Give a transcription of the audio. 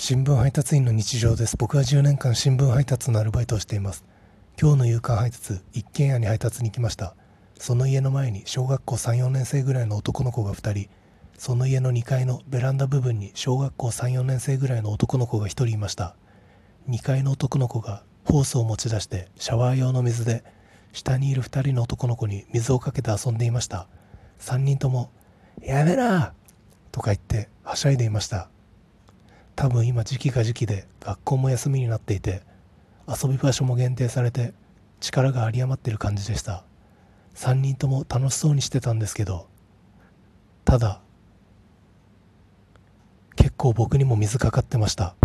新聞配達員の日常です。僕は10年間新聞配達のアルバイトをしています。今日の夕刊配達一軒家に配達に来ました。その家の前に小学校34年生ぐらいの男の子が2人。その家の2階のベランダ部分に小学校34年生ぐらいの男の子が1人いました。2階の男の子がホースを持ち出してシャワー用の水で下にいる2人の男の子に水をかけて遊んでいました。3人とも「やめな!」とか言ってはしゃいでいました。多分今時期が時期で学校も休みになっていて遊び場所も限定されて力が有り余ってる感じでした。3人とも楽しそうにしてたんですけどただ結構僕にも水かかってました。